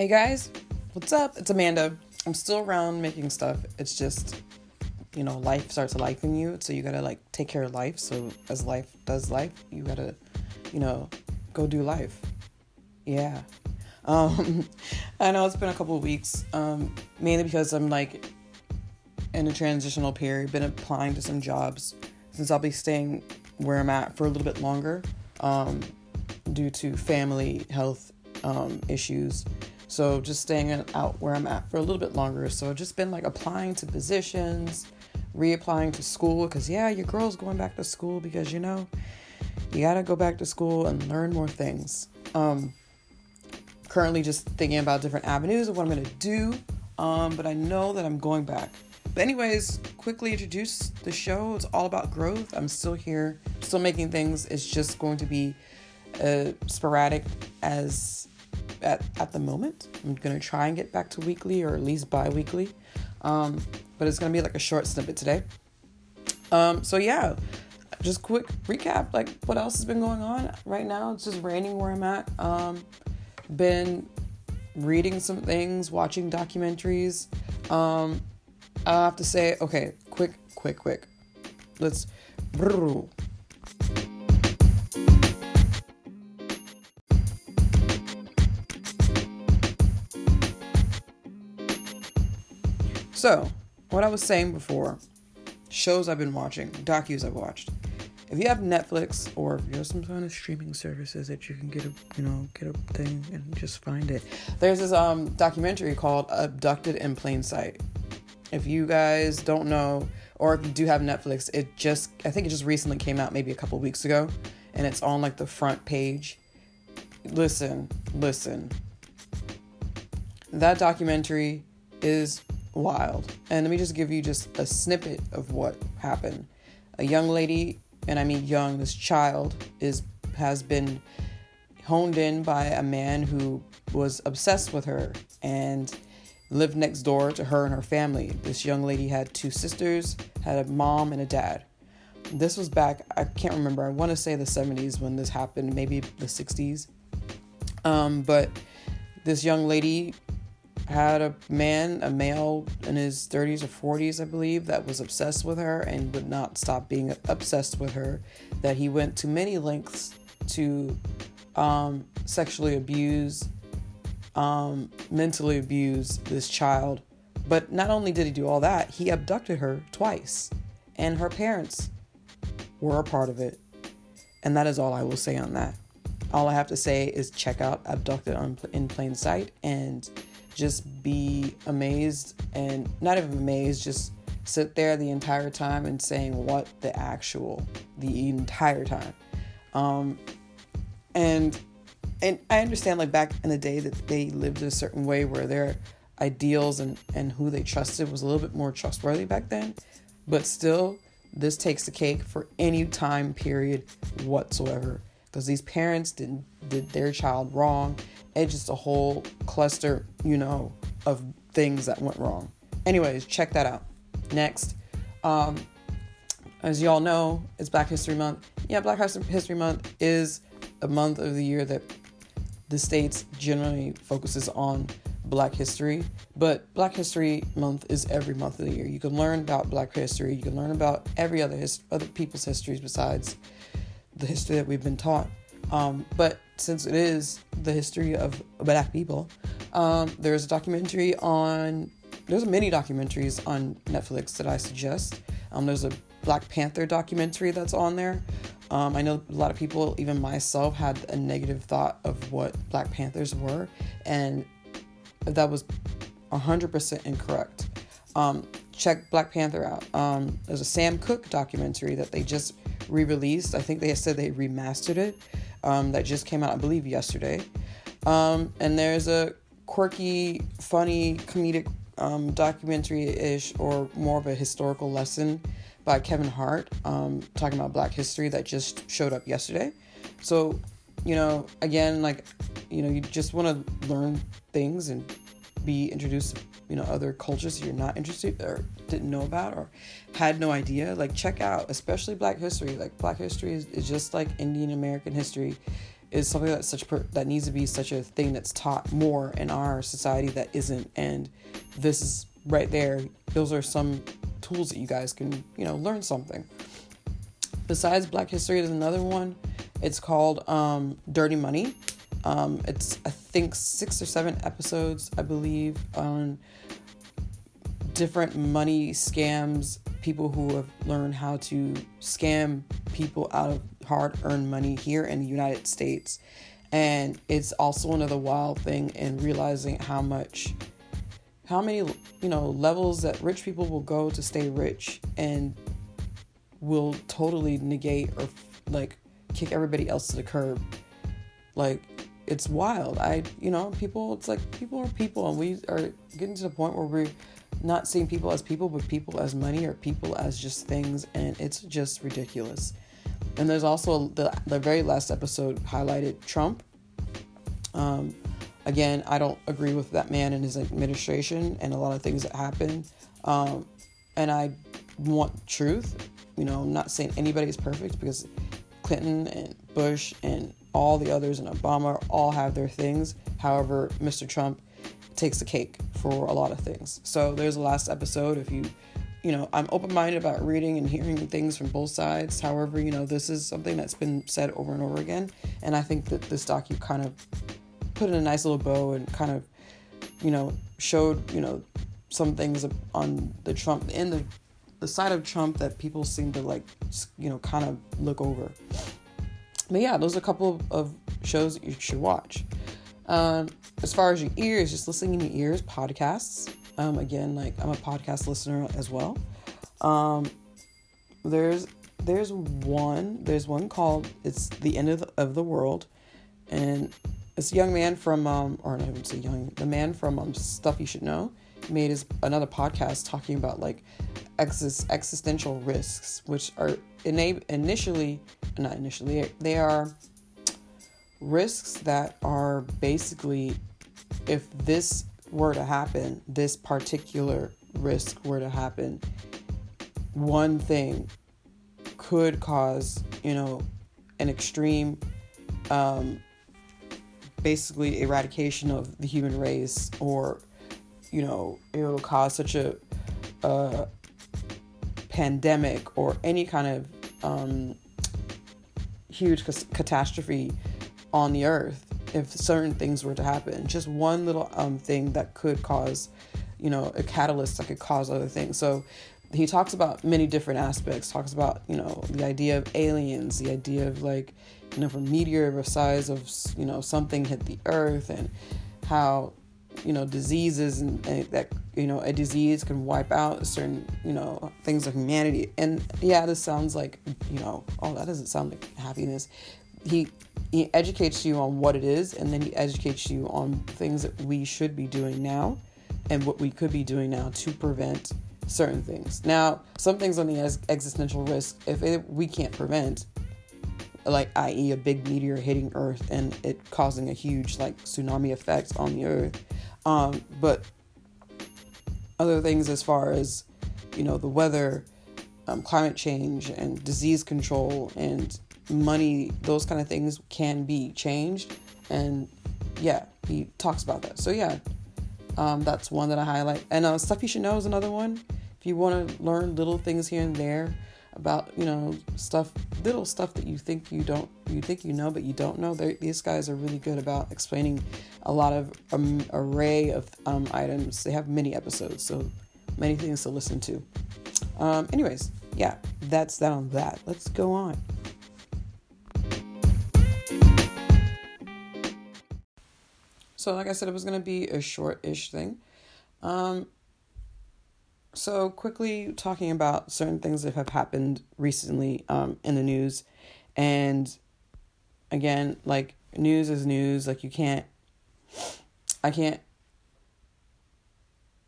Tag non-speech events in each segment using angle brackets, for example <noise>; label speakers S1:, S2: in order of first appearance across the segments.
S1: Hey guys, what's up? It's Amanda. I'm still around making stuff. It's just, you know, life starts life in you, so you gotta like take care of life. So as life does life, you gotta, you know, go do life. Yeah. Um, <laughs> I know it's been a couple of weeks, um, mainly because I'm like in a transitional period. Been applying to some jobs since I'll be staying where I'm at for a little bit longer, um, due to family health um, issues. So just staying out where I'm at for a little bit longer. So just been like applying to positions, reapplying to school because yeah, your girl's going back to school because you know you gotta go back to school and learn more things. Um, currently just thinking about different avenues of what I'm gonna do, um, but I know that I'm going back. But anyways, quickly introduce the show. It's all about growth. I'm still here, still making things. It's just going to be uh, sporadic as at, at the moment. I'm going to try and get back to weekly or at least bi weekly. Um, but it's going to be like a short snippet today. Um, so, yeah, just quick recap like what else has been going on right now. It's just raining where I'm at. Um, been reading some things, watching documentaries. Um, I have to say, okay, quick, quick, quick. Let's. So, what I was saying before, shows I've been watching, docus I've watched. If you have Netflix or if you have some kind of streaming services that you can get a you know get a thing and just find it, there's this um documentary called Abducted in Plain Sight. If you guys don't know, or if you do have Netflix, it just I think it just recently came out maybe a couple weeks ago, and it's on like the front page. Listen, listen. That documentary is wild. And let me just give you just a snippet of what happened. A young lady, and I mean young, this child is has been honed in by a man who was obsessed with her and lived next door to her and her family. This young lady had two sisters, had a mom and a dad. This was back, I can't remember, I want to say the 70s when this happened, maybe the 60s. Um, but this young lady had a man, a male in his 30s or 40s, I believe, that was obsessed with her and would not stop being obsessed with her. That he went to many lengths to um, sexually abuse, um, mentally abuse this child. But not only did he do all that, he abducted her twice, and her parents were a part of it. And that is all I will say on that. All I have to say is check out Abducted in Plain Sight and just be amazed and not even amazed, just sit there the entire time and saying what the actual the entire time. Um, and and I understand like back in the day that they lived a certain way where their ideals and and who they trusted was a little bit more trustworthy back then, but still this takes the cake for any time period whatsoever because these parents did did their child wrong it's just a whole cluster, you know, of things that went wrong. Anyways, check that out. Next, um, as y'all know, it's Black History Month. Yeah, Black History Month is a month of the year that the states generally focuses on Black history, but Black History Month is every month of the year. You can learn about Black history. You can learn about every other his, other people's histories besides the history that we've been taught. Um, but since it is the history of black people, um, there's a documentary on, there's many documentaries on Netflix that I suggest. Um, there's a Black Panther documentary that's on there. Um, I know a lot of people, even myself, had a negative thought of what Black Panthers were, and that was 100% incorrect. Um, check Black Panther out. Um, there's a Sam Cooke documentary that they just re released. I think they said they remastered it um, that just came out, I believe, yesterday. Um, and there's a quirky, funny, comedic um, documentary ish or more of a historical lesson by Kevin Hart um, talking about black history that just showed up yesterday. So, you know, again, like, you know, you just want to learn things and be introduced you know, other cultures you're not interested or didn't know about or had no idea. Like, check out, especially black history. Like, black history is, is just like Indian American history is something that's such per, that needs to be such a thing that's taught more in our society that isn't and this is right there those are some tools that you guys can you know learn something besides black history there's another one it's called um, dirty money um, it's i think six or seven episodes i believe on different money scams people who have learned how to scam people out of hard earned money here in the United States. And it's also another wild thing in realizing how much, how many, you know, levels that rich people will go to stay rich and will totally negate or like kick everybody else to the curb. Like, it's wild. I, you know, people, it's like people are people, and we are getting to the point where we're not seeing people as people, but people as money or people as just things, and it's just ridiculous. And there's also the the very last episode highlighted Trump. Um, again, I don't agree with that man and his administration and a lot of things that happen. Um, and I want truth. You know, I'm not saying anybody is perfect because Clinton and Bush and all the others and Obama all have their things. However, Mr. Trump takes the cake for a lot of things. So there's a last episode. If you, you know, I'm open minded about reading and hearing things from both sides. However, you know, this is something that's been said over and over again. And I think that this docu kind of put in a nice little bow and kind of, you know, showed, you know, some things on the Trump, in the, the side of Trump that people seem to like, you know, kind of look over. But yeah, those are a couple of shows that you should watch. Um, as far as your ears, just listening in your ears, podcasts. Um, again, like I'm a podcast listener as well. Um, there's there's one there's one called it's the end of the, of the world, and this young man from um or I wouldn't say young the man from um stuff you should know made his another podcast talking about like exis, existential risks, which are ina- initially not initially they are risks that are basically if this were to happen, this particular risk were to happen, one thing could cause, you know, an extreme, um, basically eradication of the human race, or, you know, it will cause such a, pandemic or any kind of um, huge catastrophe on the earth if certain things were to happen. Just one little um, thing that could cause, you know, a catalyst that could cause other things. So he talks about many different aspects. Talks about you know the idea of aliens, the idea of like you know if a meteor of size of you know something hit the earth and how you know diseases and, and, that you know a disease can wipe out certain you know things of humanity. And yeah this sounds like you know oh that doesn't sound like happiness. He he educates you on what it is and then he educates you on things that we should be doing now and what we could be doing now to prevent certain things. Now some things on the existential risk if it, we can't prevent like i.e a big meteor hitting earth and it causing a huge like tsunami effect on the earth um, but other things as far as you know the weather um, climate change and disease control and money, those kind of things can be changed. And yeah, he talks about that. So yeah, um, that's one that I highlight. And uh, stuff you should know is another one. If you want to learn little things here and there about you know stuff, little stuff that you think you don't, you think you know but you don't know. They're, these guys are really good about explaining a lot of um, array of um, items. They have many episodes, so many things to listen to. Um, anyways, yeah, that's that on that. Let's go on. So, like I said, it was going to be a short ish thing. Um, so, quickly talking about certain things that have happened recently um, in the news. And again, like, news is news. Like, you can't, I can't,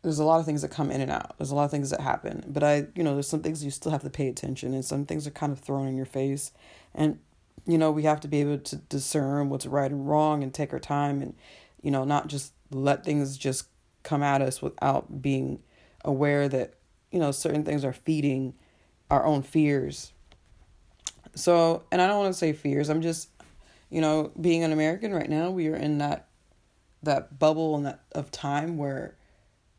S1: there's a lot of things that come in and out. There's a lot of things that happen. But I, you know, there's some things you still have to pay attention, and some things are kind of thrown in your face. And, you know, we have to be able to discern what's right and wrong and take our time and you know, not just let things just come at us without being aware that, you know, certain things are feeding our own fears. So, and I don't want to say fears, I'm just, you know, being an American right now, we are in that that bubble and that of time where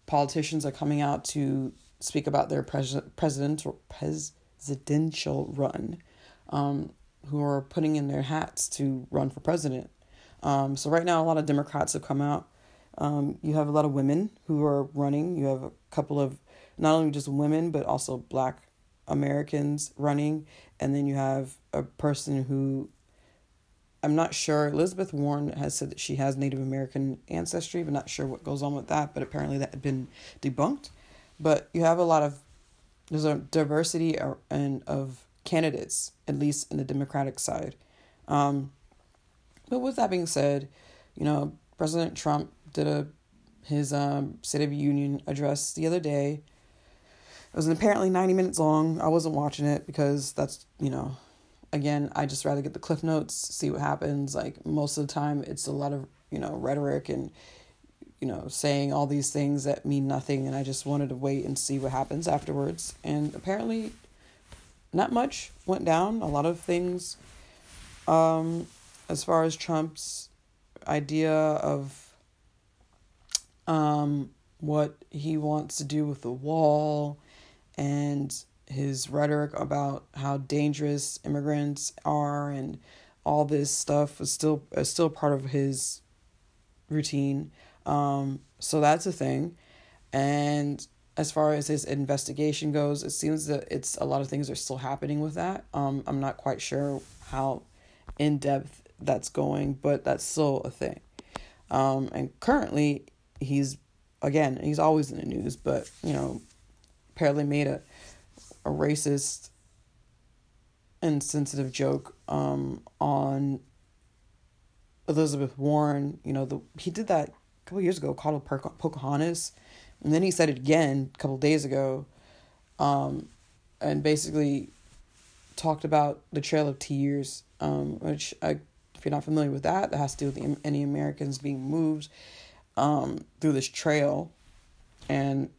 S1: politicians are coming out to speak about their pres- presidential presidential run, um, who are putting in their hats to run for president. Um, so right now, a lot of Democrats have come out. Um, you have a lot of women who are running. You have a couple of not only just women but also Black Americans running, and then you have a person who I'm not sure. Elizabeth Warren has said that she has Native American ancestry, but not sure what goes on with that. But apparently that had been debunked. But you have a lot of there's a diversity and of candidates, at least in the Democratic side. Um, but with that being said, you know President Trump did a his um, State of Union address the other day. It was apparently 90 minutes long. I wasn't watching it because that's, you know, again, I just rather get the cliff notes, see what happens. Like most of the time, it's a lot of you know rhetoric and you know saying all these things that mean nothing, and I just wanted to wait and see what happens afterwards. And apparently, not much went down. A lot of things, um, as far as Trump's idea of um what he wants to do with the wall and his rhetoric about how dangerous immigrants are and all this stuff is still is still part of his routine. Um, so that's a thing. And as far as his investigation goes, it seems that it's a lot of things are still happening with that. Um, I'm not quite sure how in depth that's going, but that's still a thing. Um, and currently, he's again, he's always in the news, but you know, apparently made a a racist and sensitive joke um, on Elizabeth Warren. You know, the he did that a couple years ago, called her Pocahontas, and then he said it again a couple days ago, um, and basically talked about the Trail of Tears, um, which I, if you're not familiar with that, that has to do with the, any Americans being moved um, through this trail, and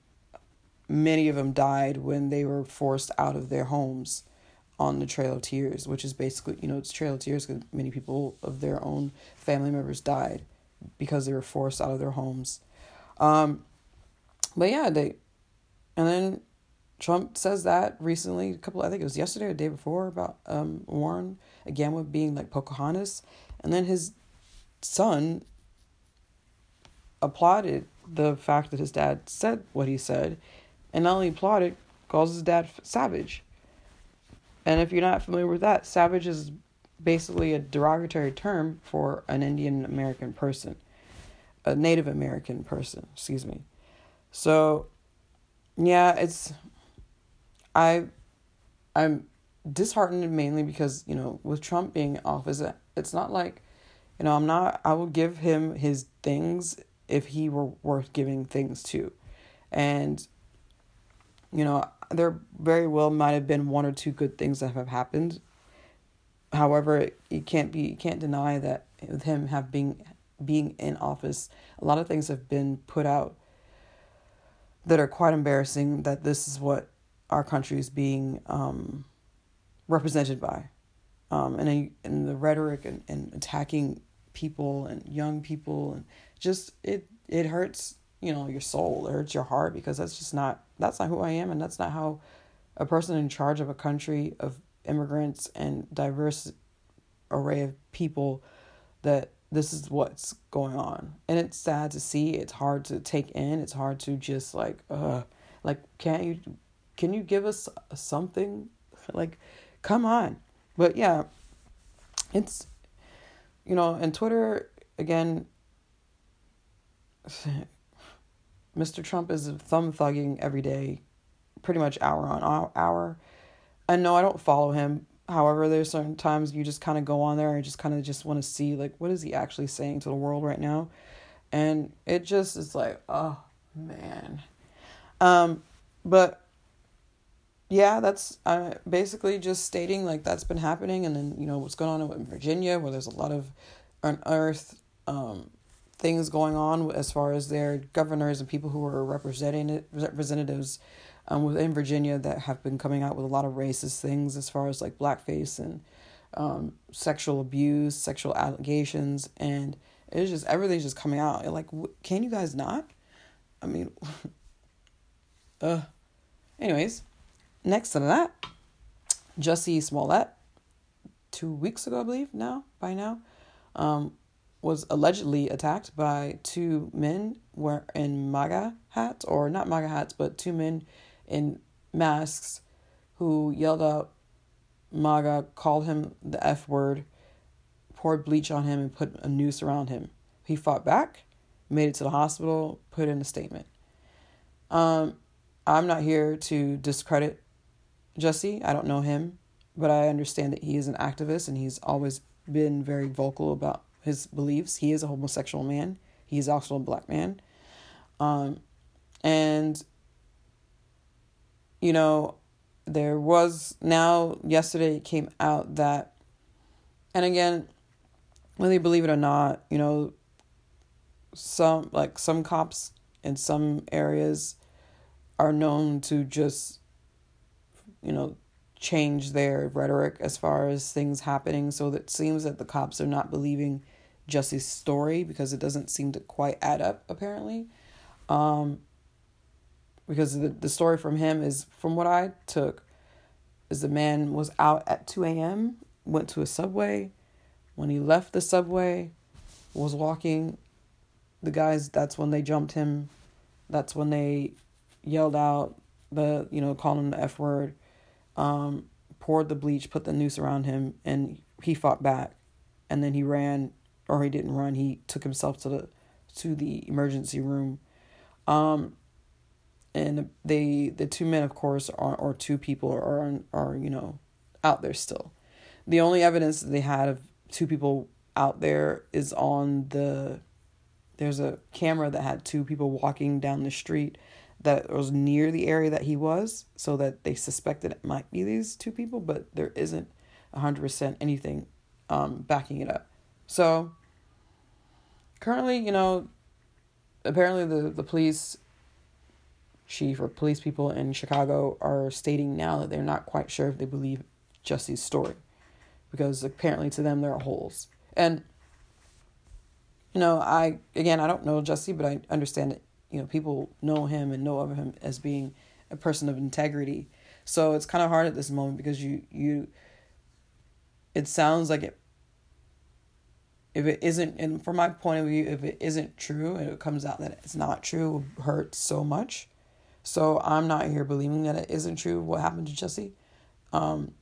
S1: many of them died when they were forced out of their homes on the Trail of Tears, which is basically, you know, it's Trail of Tears because many people of their own family members died because they were forced out of their homes. Um, but yeah, they, and then Trump says that recently, a couple, I think it was yesterday or the day before about um, Warren, again, with being like Pocahontas. And then his son applauded the fact that his dad said what he said and not only applauded, calls his dad savage. And if you're not familiar with that, savage is basically a derogatory term for an Indian American person, a Native American person, excuse me. So, yeah, it's I I'm disheartened mainly because, you know, with Trump being office, it's not like, you know, I'm not I will give him his things if he were worth giving things to. And you know, there very well might have been one or two good things that have happened. However, you can't be you can't deny that with him have being being in office, a lot of things have been put out that are quite embarrassing. That this is what our country is being um, represented by, um, and and the rhetoric and, and attacking people and young people and just it it hurts you know your soul. It hurts your heart because that's just not that's not who i am and that's not how a person in charge of a country of immigrants and diverse array of people that this is what's going on. And it's sad to see. It's hard to take in. It's hard to just like uh like can't you can you give us something? <laughs> Like come on. But yeah it's you know and twitter again <laughs> Mr. Trump is thumb thugging every day, pretty much hour on hour. And no, I don't follow him. However, there's certain times you just kind of go on there and just kind of just want to see like what is he actually saying to the world right now, and it just is like oh man, um, but yeah, that's uh, basically just stating like that's been happening, and then you know what's going on in Virginia where there's a lot of unearthed um, things going on as far as their governors and people who are representing it, representatives um, within Virginia that have been coming out with a lot of racist things as far as like blackface and um, sexual abuse, sexual allegations, and it's just everything's just coming out. Like, can you guys not? I mean, <laughs> uh. Anyways, next to that, Jussie Smollett, two weeks ago, I believe now by now, um, was allegedly attacked by two men in MAGA hats, or not MAGA hats, but two men in masks who yelled out MAGA, called him the F word, poured bleach on him, and put a noose around him. He fought back, made it to the hospital, put in a statement. Um, I'm not here to discredit Jesse. I don't know him, but I understand that he is an activist and he's always been very vocal about his beliefs. He is a homosexual man. He is also a black man. Um, and, you know, there was now, yesterday it came out that, and again, whether you believe it or not, you know, some, like some cops in some areas are known to just, you know, change their rhetoric as far as things happening. So it seems that the cops are not believing Jussie's story because it doesn't seem to quite add up, apparently. Um, because the, the story from him is, from what I took, is the man was out at 2 a.m., went to a subway. When he left the subway, was walking, the guys, that's when they jumped him. That's when they yelled out the, you know, called him the F word, um, poured the bleach, put the noose around him, and he fought back. And then he ran or he didn't run. He took himself to the to the emergency room. Um, and they the two men, of course, are or two people are are you know out there still. The only evidence that they had of two people out there is on the. There's a camera that had two people walking down the street that was near the area that he was, so that they suspected it might be these two people, but there isn't hundred percent anything um, backing it up. So currently, you know, apparently the, the police chief or police people in Chicago are stating now that they're not quite sure if they believe Jesse's story. Because apparently to them there are holes. And you know, I again I don't know Jesse, but I understand that, you know, people know him and know of him as being a person of integrity. So it's kind of hard at this moment because you you it sounds like it if it isn't and from my point of view if it isn't true and it comes out that it's not true it hurts so much. So i'm not here believing that it isn't true what happened to jesse. Um,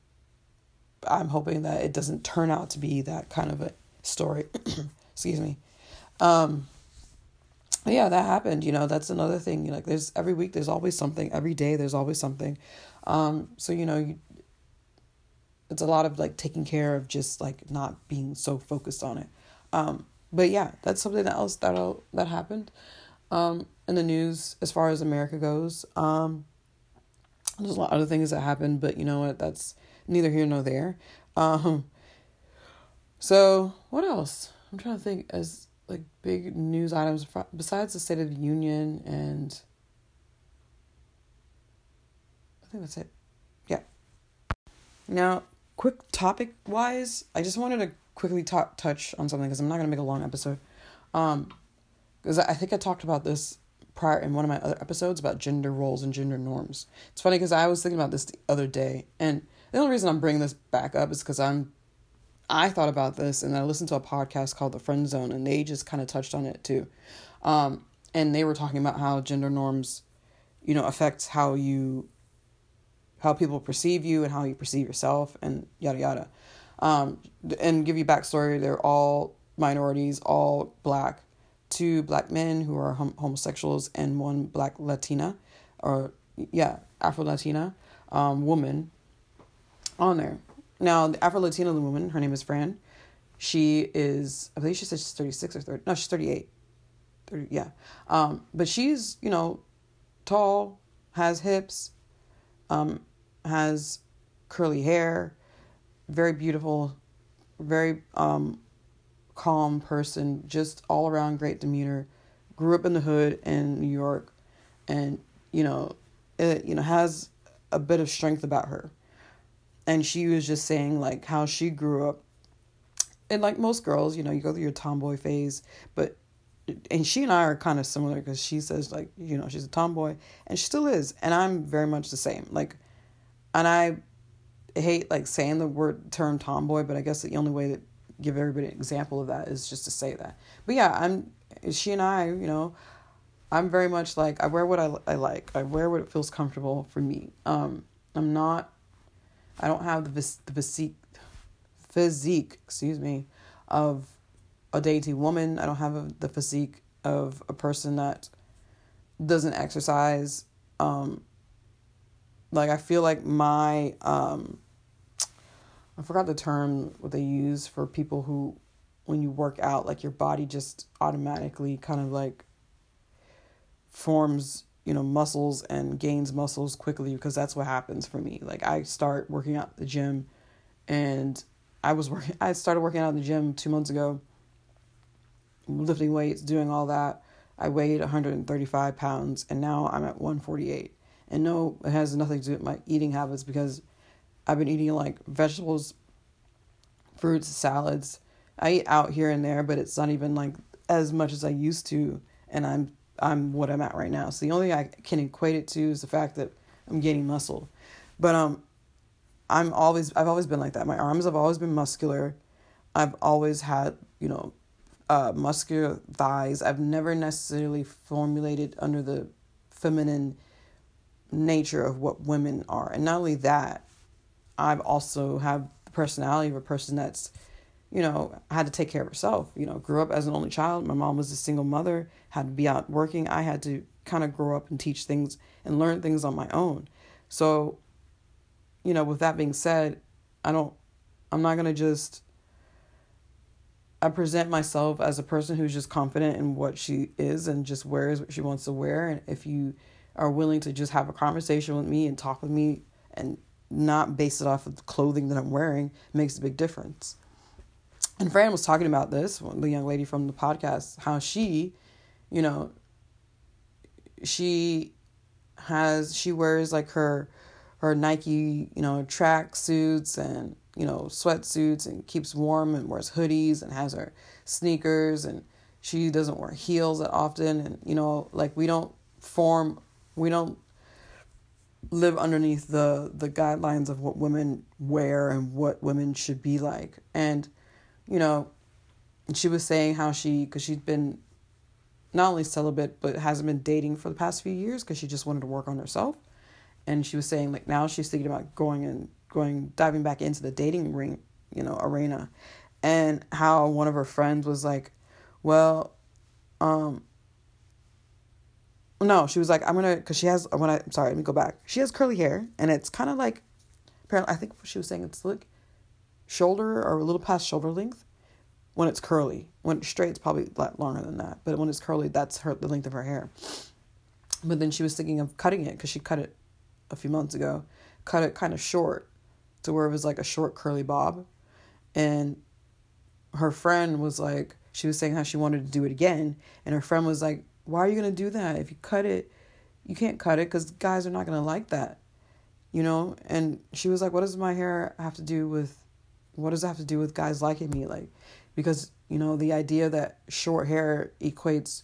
S1: i'm hoping that it doesn't turn out to be that kind of a story. <clears throat> Excuse me. Um, yeah that happened you know that's another thing like there's every week there's always something every day there's always something. Um, so you know you, it's a lot of like taking care of just like not being so focused on it um, but yeah, that's something else that that happened um, in the news as far as America goes. Um, there's a lot of other things that happened, but you know what? That's neither here nor there. Um, so what else? I'm trying to think as like big news items besides the State of the Union and I think that's it. Yeah. Now, quick topic wise, I just wanted to quickly talk, touch on something because I'm not going to make a long episode. Um, because I think I talked about this prior in one of my other episodes about gender roles and gender norms. It's funny because I was thinking about this the other day, and the only reason I'm bringing this back up is because I'm, I thought about this and I listened to a podcast called The Friend Zone, and they just kind of touched on it too, um, and they were talking about how gender norms, you know, affects how you, how people perceive you and how you perceive yourself, and yada yada. Um, and give you backstory, they're all minorities, all black. Two black men who are hom- homosexuals and one black Latina, or yeah, Afro Latina um, woman on there. Now, the Afro Latina woman, her name is Fran. She is, I believe she said she's 36 or 30. No, she's 38. 30, yeah. Um, but she's, you know, tall, has hips, um, has curly hair, very beautiful, very um, calm person, just all around great demeanor. Grew up in the hood in New York, and you know, it you know has a bit of strength about her. and she was just saying like how she grew up and like most girls, you know, you go through your tomboy phase, but and she and I are kind of similar because she says like you know she's a tomboy and she still is, and I'm very much the same. Like, and I hate like saying the word term tomboy, but I guess the only way to give everybody an example of that is just to say that. But yeah, I'm she and I, you know, I'm very much like I wear what I I like. I wear what feels comfortable for me. Um, I'm not. I don't have the the physique, physique, excuse me, of a dainty woman. I don't have a, the physique of a person that doesn't exercise. Um, like I feel like my um, I forgot the term what they use for people who when you work out like your body just automatically kind of like forms you know muscles and gains muscles quickly because that's what happens for me. Like i start working out the gym and i was working <laughs> i started working out in the gym two months ago lifting weights doing all that. I weighed 135 pounds and now i'm at 148 and no it has nothing to do with my eating habits because i've been eating like vegetables fruits salads i eat out here and there but it's not even like as much as i used to and i'm I'm what I'm at right now. So the only thing I can equate it to is the fact that I'm gaining muscle. But um I'm always I've always been like that. My arms have always been muscular. I've always had, you know, uh muscular thighs. I've never necessarily formulated under the feminine nature of what women are. And not only that, I've also have the personality of a person that's you know, had to take care of herself. You know, grew up as an only child. My mom was a single mother, had to be out working. I had to kind of grow up and teach things and learn things on my own. So, you know, with that being said, I don't, I'm not going to just, I present myself as a person who's just confident in what she is and just wears what she wants to wear. And if you are willing to just have a conversation with me and talk with me and not base it off of the clothing that I'm wearing, makes a big difference. And Fran was talking about this, the young lady from the podcast, how she, you know, she has she wears like her her Nike, you know, track suits and, you know, sweatsuits and keeps warm and wears hoodies and has her sneakers and she doesn't wear heels that often and you know, like we don't form we don't live underneath the the guidelines of what women wear and what women should be like. And you know, she was saying how she, because she's been not only celibate, but hasn't been dating for the past few years because she just wanted to work on herself. And she was saying, like, now she's thinking about going and going, diving back into the dating ring, you know, arena. And how one of her friends was like, well, um, no, she was like, I'm gonna, cause she has, when I, sorry, let me go back. She has curly hair and it's kind of like, apparently, I think she was saying it's like shoulder or a little past shoulder length when it's curly. When straight, it's probably longer than that. But when it's curly, that's her the length of her hair. But then she was thinking of cutting it because she cut it a few months ago, cut it kind of short to where it was like a short curly bob. And her friend was like, she was saying how she wanted to do it again. And her friend was like, why are you going to do that? If you cut it, you can't cut it because guys are not going to like that. You know? And she was like, what does my hair have to do with what does it have to do with guys liking me? Like, because, you know, the idea that short hair equates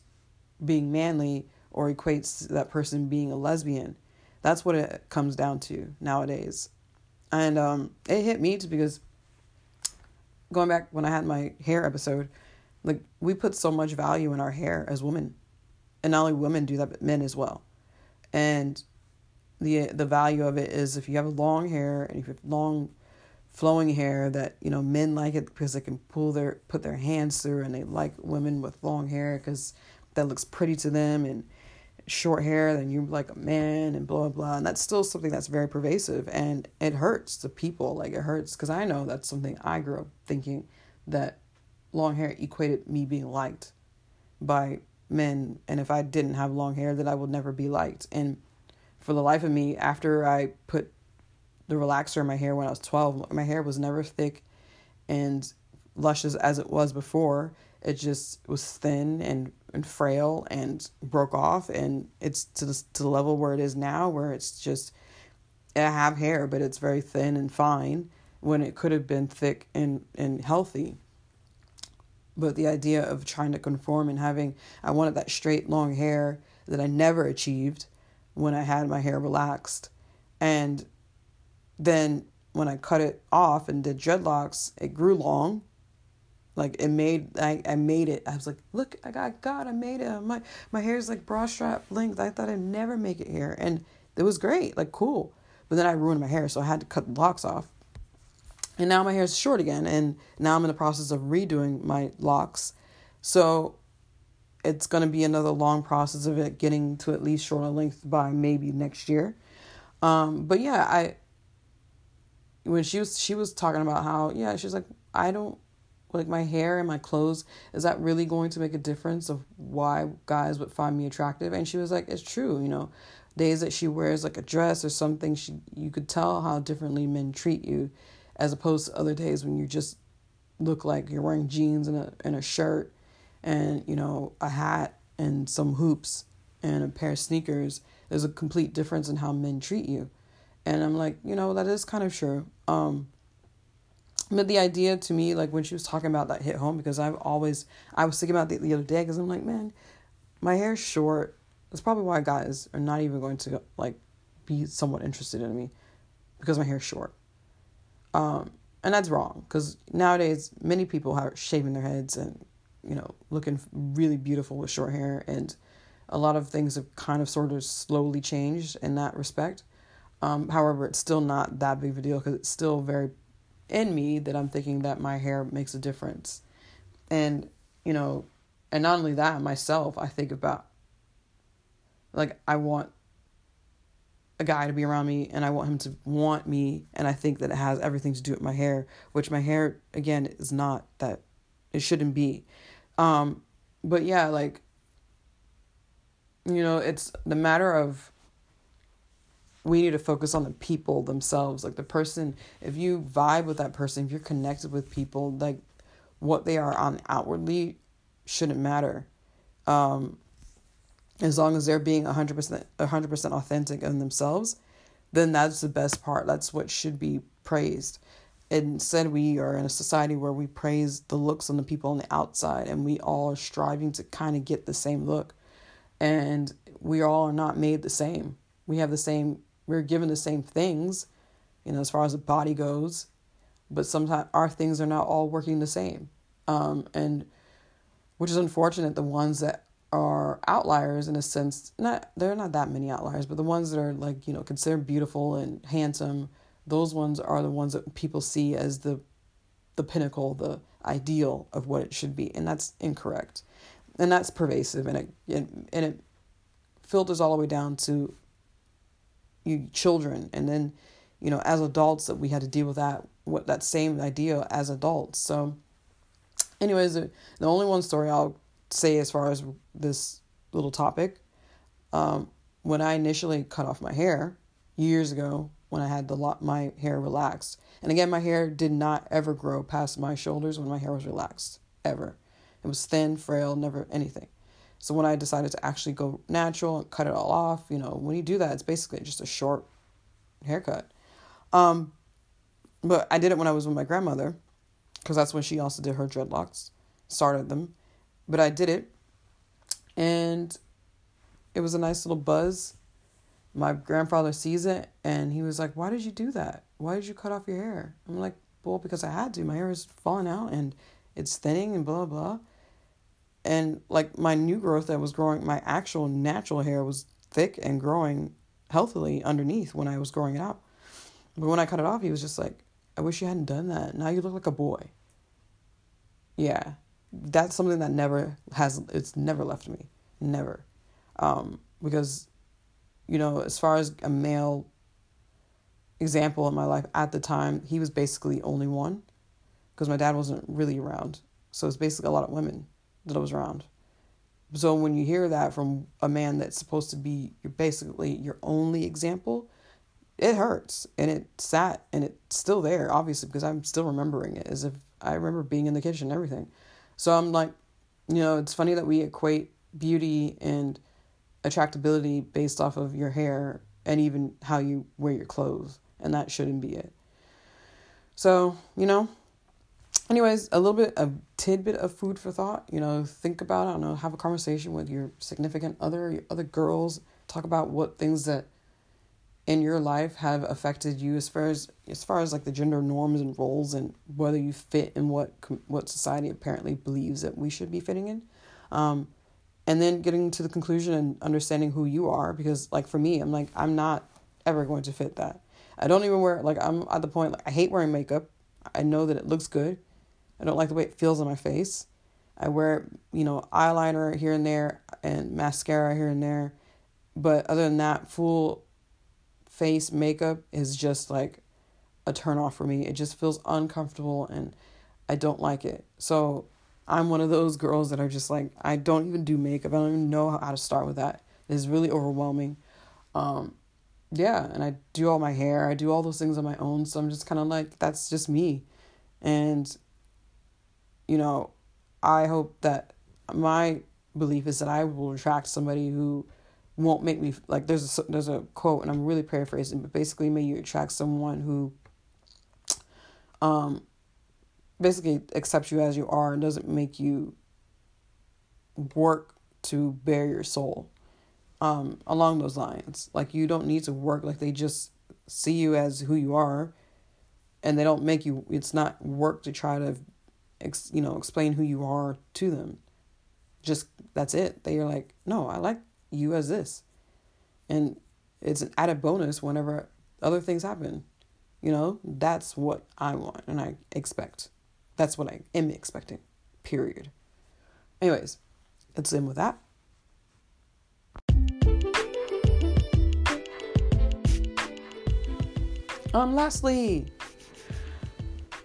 S1: being manly or equates that person being a lesbian. That's what it comes down to nowadays. And um, it hit me too because going back when I had my hair episode, like we put so much value in our hair as women. And not only women do that, but men as well. And the the value of it is if you have long hair and if you have long flowing hair that you know men like it because they can pull their put their hands through and they like women with long hair because that looks pretty to them and short hair then you're like a man and blah blah and that's still something that's very pervasive and it hurts the people like it hurts because i know that's something i grew up thinking that long hair equated me being liked by men and if i didn't have long hair that i would never be liked and for the life of me after i put the relaxer in my hair when I was 12. My hair was never thick and luscious as it was before. It just was thin and, and frail and broke off. And it's to the, to the level where it is now, where it's just, I have hair, but it's very thin and fine when it could have been thick and, and healthy. But the idea of trying to conform and having, I wanted that straight, long hair that I never achieved when I had my hair relaxed. And then when I cut it off and did dreadlocks, it grew long. Like it made I, I made it. I was like, look, I got God, I made it. My my hair's like bra strap length. I thought I'd never make it here. And it was great, like cool. But then I ruined my hair, so I had to cut the locks off. And now my hair is short again, and now I'm in the process of redoing my locks. So it's going to be another long process of it getting to at least shorter length by maybe next year. Um, but yeah, I when she was she was talking about how yeah she's like I don't like my hair and my clothes is that really going to make a difference of why guys would find me attractive and she was like it's true you know days that she wears like a dress or something she you could tell how differently men treat you as opposed to other days when you just look like you're wearing jeans and a and a shirt and you know a hat and some hoops and a pair of sneakers there's a complete difference in how men treat you. And i'm like you know that is kind of true. Um but the idea to me like when she was talking about that hit home because i've always i was thinking about it the other day because i'm like man my hair's short. That's probably why guys are not even going to like be somewhat interested in me because my hair's short um and that's wrong because nowadays many people are shaving their heads and you know, looking really beautiful with short hair. And a lot of things have kind of sort of slowly changed in that respect. Um, however, it's still not that big of a deal because it's still very in me that I'm thinking that my hair makes a difference. And, you know, and not only that, myself, I think about like, I want a guy to be around me and I want him to want me. And I think that it has everything to do with my hair, which my hair, again, is not that it shouldn't be. Um, but yeah, like, you know, it's the matter of we need to focus on the people themselves. Like the person, if you vibe with that person, if you're connected with people, like what they are on outwardly shouldn't matter. Um, as long as they're being 100% 100% authentic in themselves, then that's the best part. That's what should be praised. Instead, we are in a society where we praise the looks on the people on the outside, and we all are striving to kind of get the same look. And we all are not made the same. We have the same, we're given the same things, you know, as far as the body goes, but sometimes our things are not all working the same. Um, and which is unfortunate, the ones that are outliers in a sense, not, there are not that many outliers, but the ones that are like, you know, considered beautiful and handsome those ones are the ones that people see as the the pinnacle, the ideal of what it should be, and that's incorrect, and that's pervasive, and it, it and it filters all the way down to you children, and then you know as adults that we had to deal with that what that same idea as adults. So, anyways, the only one story I'll say as far as this little topic, um, when I initially cut off my hair years ago, when I had the lot my hair relaxed. And again, my hair did not ever grow past my shoulders when my hair was relaxed ever. It was thin, frail, never anything. So when I decided to actually go natural and cut it all off, you know, when you do that, it's basically just a short haircut. Um, but I did it when I was with my grandmother, because that's when she also did her dreadlocks, started them. But I did it, and it was a nice little buzz my grandfather sees it and he was like, Why did you do that? Why did you cut off your hair? I'm like, Well, because I had to. My hair is falling out and it's thinning and blah, blah. And like my new growth that was growing, my actual natural hair was thick and growing healthily underneath when I was growing it out. But when I cut it off, he was just like, I wish you hadn't done that. Now you look like a boy. Yeah. That's something that never has, it's never left me. Never. Um, because you know, as far as a male example in my life at the time, he was basically only one because my dad wasn't really around. So it's basically a lot of women that I was around. So when you hear that from a man that's supposed to be your basically your only example, it hurts and it sat and it's still there, obviously, because I'm still remembering it as if I remember being in the kitchen and everything. So I'm like, you know, it's funny that we equate beauty and attractability based off of your hair and even how you wear your clothes. And that shouldn't be it. So, you know, anyways, a little bit of tidbit of food for thought. You know, think about, I don't know, have a conversation with your significant other, your other girls, talk about what things that in your life have affected you as far as as far as like the gender norms and roles and whether you fit in what what society apparently believes that we should be fitting in? Um, and then getting to the conclusion and understanding who you are because like for me i'm like i'm not ever going to fit that. I don't even wear like i'm at the point like i hate wearing makeup. I know that it looks good. I don't like the way it feels on my face. I wear you know eyeliner here and there and mascara here and there. But other than that full face makeup is just like a turn off for me. It just feels uncomfortable and I don't like it. So I'm one of those girls that are just like I don't even do makeup. I don't even know how to start with that. It's really overwhelming. Um yeah, and I do all my hair. I do all those things on my own. So I'm just kind of like that's just me. And you know, I hope that my belief is that I will attract somebody who won't make me like there's a there's a quote and I'm really paraphrasing but basically may you attract someone who um basically accepts you as you are and doesn't make you work to bear your soul um along those lines. Like you don't need to work like they just see you as who you are and they don't make you it's not work to try to ex, you know explain who you are to them. Just that's it. They are like no i like you as this. And it's an added bonus whenever other things happen. You know, that's what I want and I expect. That's what I am expecting. Period. Anyways, let's end with that. Um, lastly,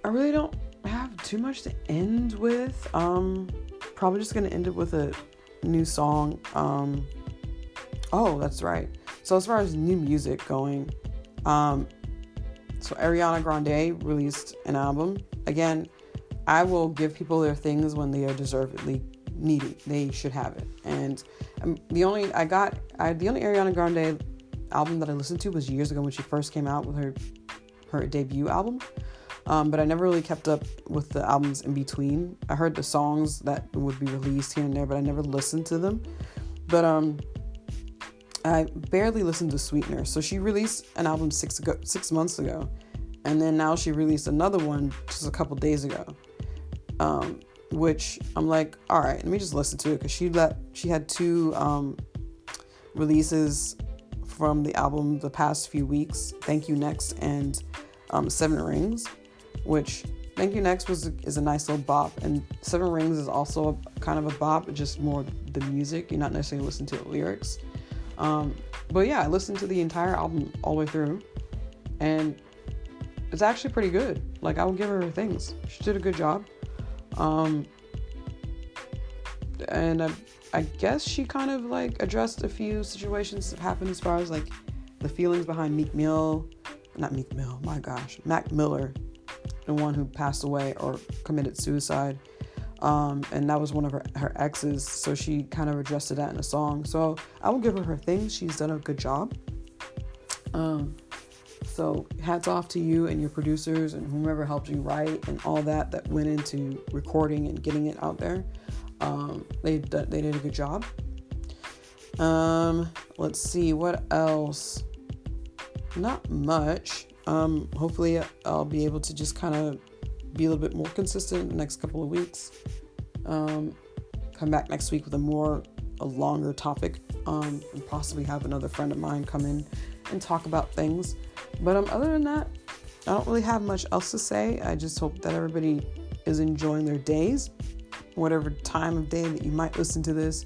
S1: I really don't have too much to end with. Um, probably just gonna end it with a new song. Um, Oh, that's right. So as far as new music going, um, so Ariana Grande released an album. Again, I will give people their things when they are deservedly needy. They should have it. And um, the only I got, I the only Ariana Grande album that I listened to was years ago when she first came out with her her debut album. Um, but I never really kept up with the albums in between. I heard the songs that would be released here and there, but I never listened to them. But um, I barely listened to Sweetener. So she released an album six ago, six months ago, and then now she released another one just a couple days ago. Um, which I'm like, all right, let me just listen to it because she let she had two um, releases from the album the past few weeks. Thank you next and um, Seven Rings, which Thank You Next was is a nice little bop, and Seven Rings is also a, kind of a bop, just more the music. You're not necessarily listening to the lyrics. Um, but yeah, I listened to the entire album all the way through, and it's actually pretty good. Like I will give her things. She did a good job. Um, and I, I guess she kind of like addressed a few situations that happened as far as like the feelings behind Meek Mill, not Meek Mill, my gosh, Mac Miller, the one who passed away or committed suicide. Um, and that was one of her, her exes. So she kind of addressed that in a song. So I will give her her thing. She's done a good job. Um, so hats off to you and your producers and whomever helped you write and all that that went into recording and getting it out there. Um, they they did a good job. Um, let's see what else. Not much. Um, hopefully I'll be able to just kind of be a little bit more consistent in the next couple of weeks. Um, come back next week with a more, a longer topic, um, and possibly have another friend of mine come in and talk about things. But um, other than that, I don't really have much else to say. I just hope that everybody is enjoying their days, whatever time of day that you might listen to this.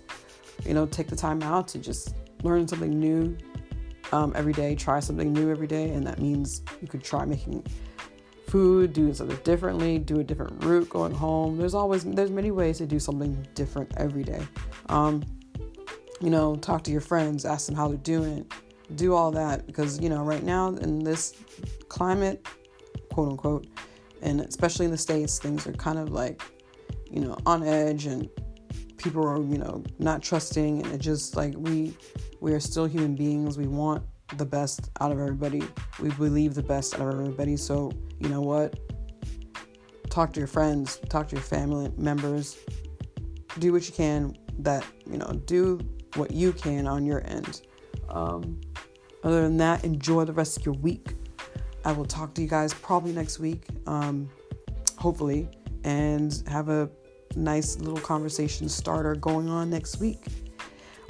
S1: You know, take the time out to just learn something new um, every day, try something new every day, and that means you could try making food, doing something differently, do a different route going home. There's always there's many ways to do something different every day. Um, you know, talk to your friends, ask them how they're doing, do all that because you know right now in this climate, quote unquote, and especially in the states, things are kind of like you know on edge and people are you know not trusting and it just like we we are still human beings. We want the best out of everybody. We believe the best out of everybody. So, you know what? Talk to your friends, talk to your family members. Do what you can that, you know, do what you can on your end. Um, other than that, enjoy the rest of your week. I will talk to you guys probably next week, um, hopefully, and have a nice little conversation starter going on next week.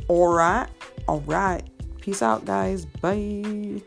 S1: All right. All right. Peace out, guys. Bye.